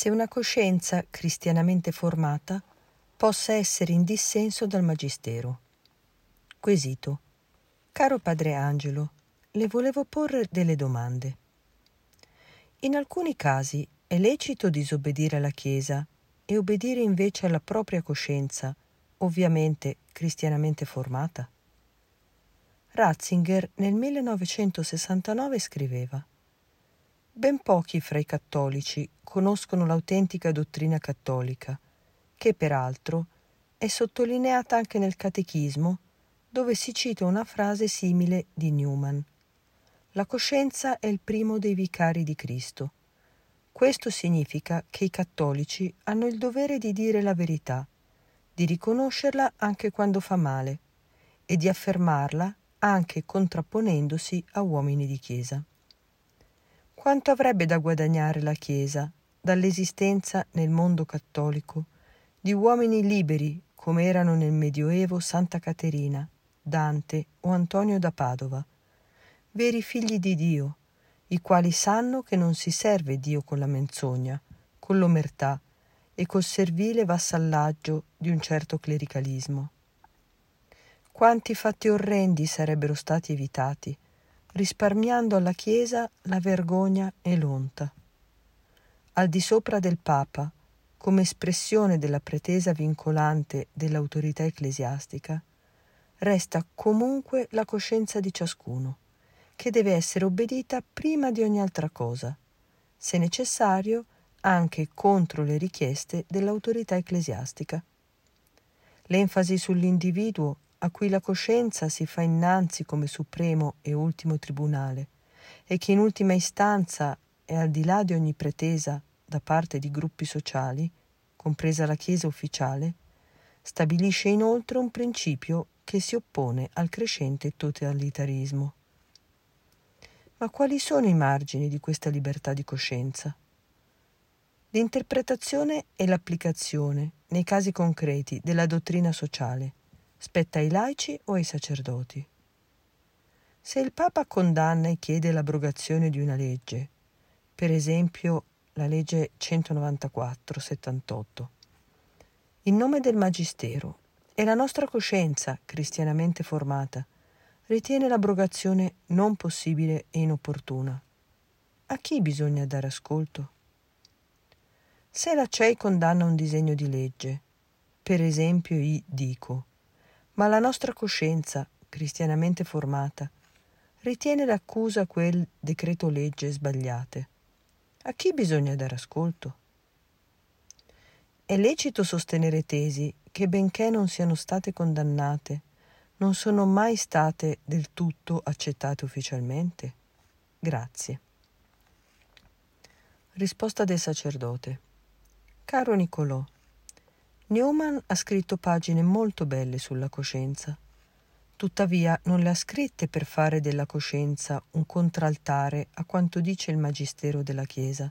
se una coscienza cristianamente formata possa essere in dissenso dal Magistero. Quesito. Caro Padre Angelo, le volevo porre delle domande. In alcuni casi è lecito disobbedire alla Chiesa e obbedire invece alla propria coscienza, ovviamente cristianamente formata? Ratzinger nel 1969 scriveva Ben pochi fra i cattolici conoscono l'autentica dottrina cattolica, che peraltro è sottolineata anche nel Catechismo, dove si cita una frase simile di Newman. La coscienza è il primo dei vicari di Cristo. Questo significa che i cattolici hanno il dovere di dire la verità, di riconoscerla anche quando fa male e di affermarla anche contrapponendosi a uomini di Chiesa. Quanto avrebbe da guadagnare la Chiesa dall'esistenza nel mondo cattolico di uomini liberi come erano nel Medioevo Santa Caterina, Dante o Antonio da Padova, veri figli di Dio, i quali sanno che non si serve Dio con la menzogna, con l'omertà e col servile vassallaggio di un certo clericalismo. Quanti fatti orrendi sarebbero stati evitati risparmiando alla Chiesa la vergogna e l'onta. Al di sopra del Papa, come espressione della pretesa vincolante dell'autorità ecclesiastica, resta comunque la coscienza di ciascuno, che deve essere obbedita prima di ogni altra cosa, se necessario anche contro le richieste dell'autorità ecclesiastica. L'enfasi sull'individuo a cui la coscienza si fa innanzi come supremo e ultimo tribunale, e che in ultima istanza è al di là di ogni pretesa da parte di gruppi sociali, compresa la Chiesa ufficiale, stabilisce inoltre un principio che si oppone al crescente totalitarismo. Ma quali sono i margini di questa libertà di coscienza? L'interpretazione e l'applicazione, nei casi concreti, della dottrina sociale, spetta ai laici o ai sacerdoti. Se il Papa condanna e chiede l'abrogazione di una legge, per esempio la legge 194-78, in nome del Magistero e la nostra coscienza cristianamente formata ritiene l'abrogazione non possibile e inopportuna, a chi bisogna dare ascolto? Se la CEI condanna un disegno di legge, per esempio i dico, ma la nostra coscienza, cristianamente formata, ritiene l'accusa quel decreto legge sbagliate. A chi bisogna dare ascolto? È lecito sostenere tesi che, benché non siano state condannate, non sono mai state del tutto accettate ufficialmente? Grazie. Risposta del sacerdote. Caro Nicolò, Newman ha scritto pagine molto belle sulla coscienza. Tuttavia non le ha scritte per fare della coscienza un contraltare a quanto dice il Magistero della Chiesa.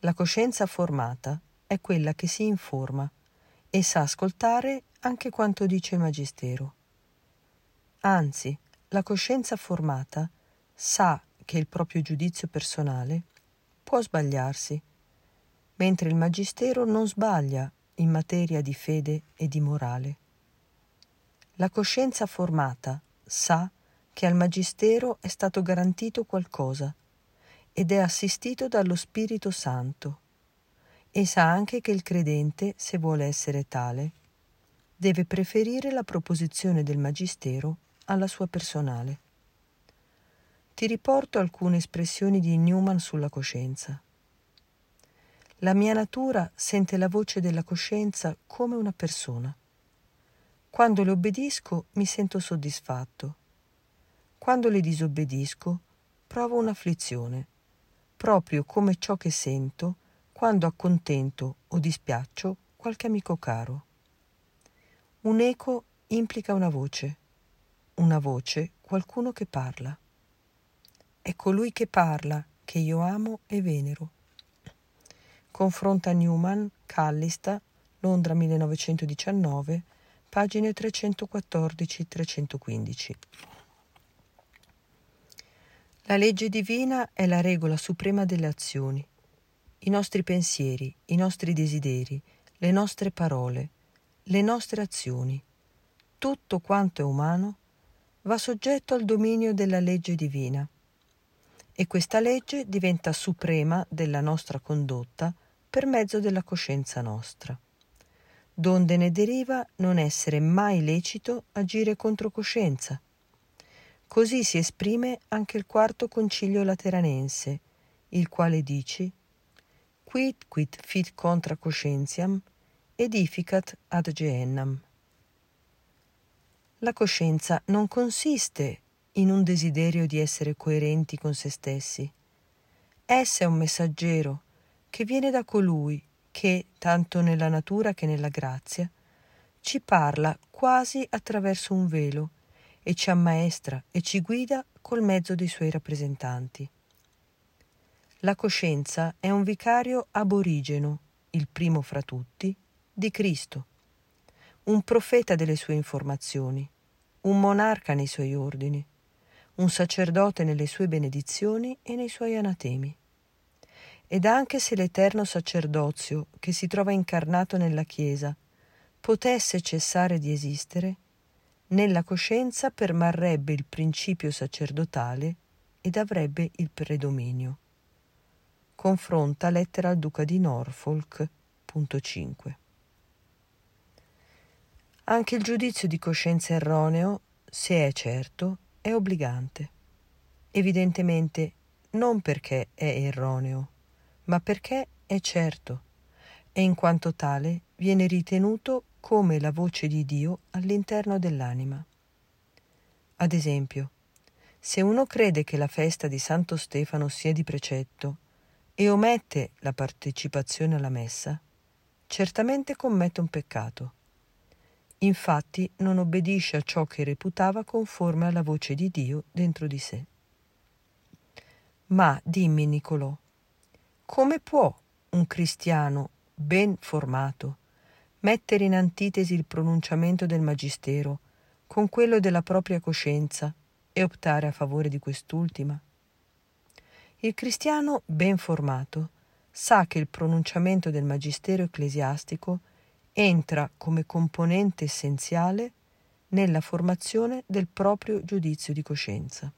La coscienza formata è quella che si informa e sa ascoltare anche quanto dice il Magistero. Anzi, la coscienza formata sa che il proprio giudizio personale può sbagliarsi, mentre il Magistero non sbaglia in materia di fede e di morale. La coscienza formata sa che al Magistero è stato garantito qualcosa ed è assistito dallo Spirito Santo e sa anche che il credente, se vuole essere tale, deve preferire la proposizione del Magistero alla sua personale. Ti riporto alcune espressioni di Newman sulla coscienza. La mia natura sente la voce della coscienza come una persona. Quando le obbedisco mi sento soddisfatto. Quando le disobbedisco provo un'afflizione, proprio come ciò che sento quando accontento o dispiaccio qualche amico caro. Un eco implica una voce, una voce qualcuno che parla. È colui che parla che io amo e venero Confronta Newman, Callista, Londra 1919, pagine 314-315. La legge divina è la regola suprema delle azioni. i nostri pensieri, i nostri desideri, le nostre parole, le nostre azioni, tutto quanto è umano, va soggetto al dominio della legge divina e questa legge diventa suprema della nostra condotta per mezzo della coscienza nostra, donde ne deriva non essere mai lecito agire contro coscienza. Così si esprime anche il quarto concilio lateranense, il quale dice quid quid fit contra coscientiam edificat ad Geennam. La coscienza non consiste in un desiderio di essere coerenti con se stessi. Essa è un messaggero che viene da colui che, tanto nella natura che nella grazia, ci parla quasi attraverso un velo e ci ammaestra e ci guida col mezzo dei suoi rappresentanti. La coscienza è un vicario aborigeno, il primo fra tutti, di Cristo, un profeta delle sue informazioni, un monarca nei suoi ordini, un sacerdote nelle sue benedizioni e nei suoi anatemi. Ed anche se l'eterno sacerdozio che si trova incarnato nella Chiesa potesse cessare di esistere, nella coscienza permarrebbe il principio sacerdotale ed avrebbe il predominio. Confronta lettera al duca di Norfolk, punto 5. Anche il giudizio di coscienza erroneo, se è certo, è obbligante. Evidentemente non perché è erroneo, ma perché è certo e in quanto tale viene ritenuto come la voce di Dio all'interno dell'anima. Ad esempio, se uno crede che la festa di Santo Stefano sia di precetto e omette la partecipazione alla messa, certamente commette un peccato Infatti non obbedisce a ciò che reputava conforme alla voce di Dio dentro di sé. Ma dimmi, Nicolò, come può un cristiano ben formato mettere in antitesi il pronunciamento del Magistero con quello della propria coscienza e optare a favore di quest'ultima? Il cristiano ben formato sa che il pronunciamento del Magistero ecclesiastico entra come componente essenziale nella formazione del proprio giudizio di coscienza.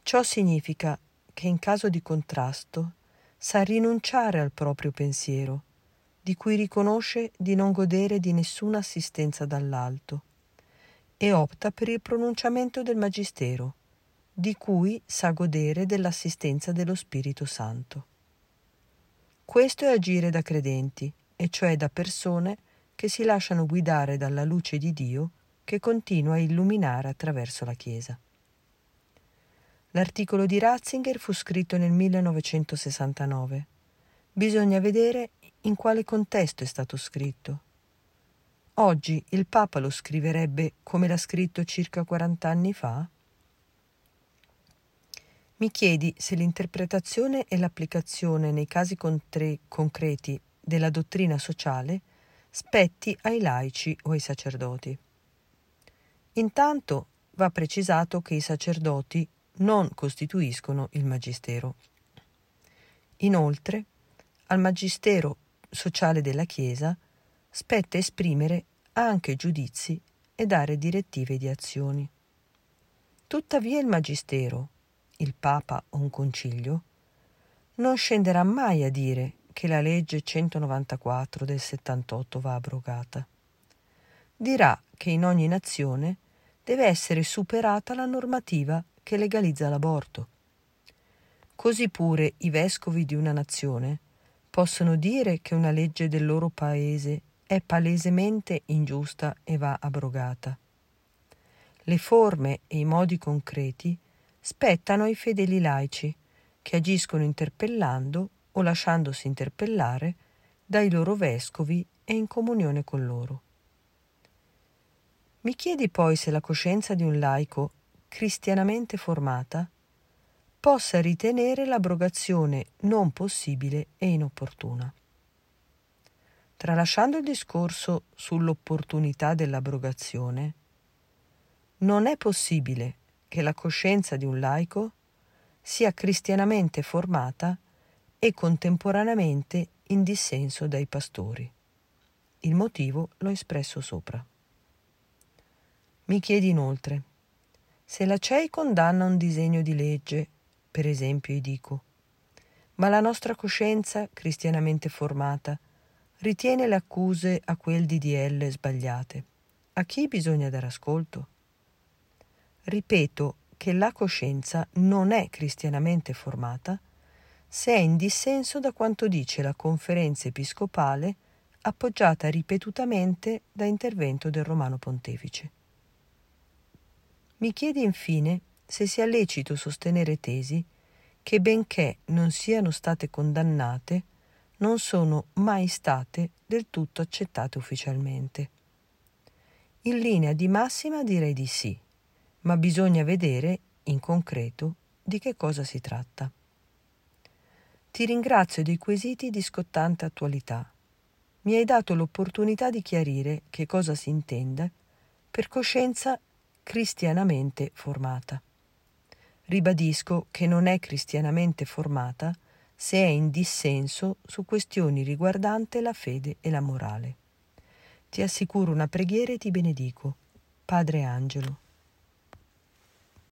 Ciò significa che in caso di contrasto sa rinunciare al proprio pensiero, di cui riconosce di non godere di nessuna assistenza dall'alto, e opta per il pronunciamento del Magistero, di cui sa godere dell'assistenza dello Spirito Santo. Questo è agire da credenti, e cioè da persone che si lasciano guidare dalla luce di Dio che continua a illuminare attraverso la Chiesa. L'articolo di Ratzinger fu scritto nel 1969. Bisogna vedere in quale contesto è stato scritto. Oggi il Papa lo scriverebbe come l'ha scritto circa 40 anni fa? Mi chiedi se l'interpretazione e l'applicazione nei casi contre- concreti della dottrina sociale spetti ai laici o ai sacerdoti. Intanto va precisato che i sacerdoti non costituiscono il magistero. Inoltre, al magistero sociale della Chiesa spetta esprimere anche giudizi e dare direttive di azioni. Tuttavia il magistero, il Papa o un concilio, non scenderà mai a dire che la legge 194 del 78 va abrogata. Dirà che in ogni nazione deve essere superata la normativa che legalizza l'aborto. Così pure i vescovi di una nazione possono dire che una legge del loro paese è palesemente ingiusta e va abrogata. Le forme e i modi concreti spettano ai fedeli laici che agiscono interpellando o lasciandosi interpellare dai loro vescovi e in comunione con loro. Mi chiedi poi se la coscienza di un laico cristianamente formata possa ritenere l'abrogazione non possibile e inopportuna. Tralasciando il discorso sull'opportunità dell'abrogazione, non è possibile che la coscienza di un laico sia cristianamente formata e contemporaneamente in dissenso dai pastori. Il motivo l'ho espresso sopra. Mi chiedi inoltre, se la CEI condanna un disegno di legge, per esempio, io dico, ma la nostra coscienza, cristianamente formata, ritiene le accuse a quel DDL sbagliate. A chi bisogna dare ascolto? Ripeto che la coscienza non è cristianamente formata se è in dissenso da quanto dice la conferenza episcopale appoggiata ripetutamente da intervento del Romano Pontefice. Mi chiedi infine se sia lecito sostenere tesi che benché non siano state condannate, non sono mai state del tutto accettate ufficialmente. In linea di massima direi di sì, ma bisogna vedere, in concreto, di che cosa si tratta. Ti ringrazio dei quesiti di scottante attualità. Mi hai dato l'opportunità di chiarire che cosa si intende per coscienza cristianamente formata. Ribadisco che non è cristianamente formata se è in dissenso su questioni riguardanti la fede e la morale. Ti assicuro una preghiera e ti benedico. Padre Angelo.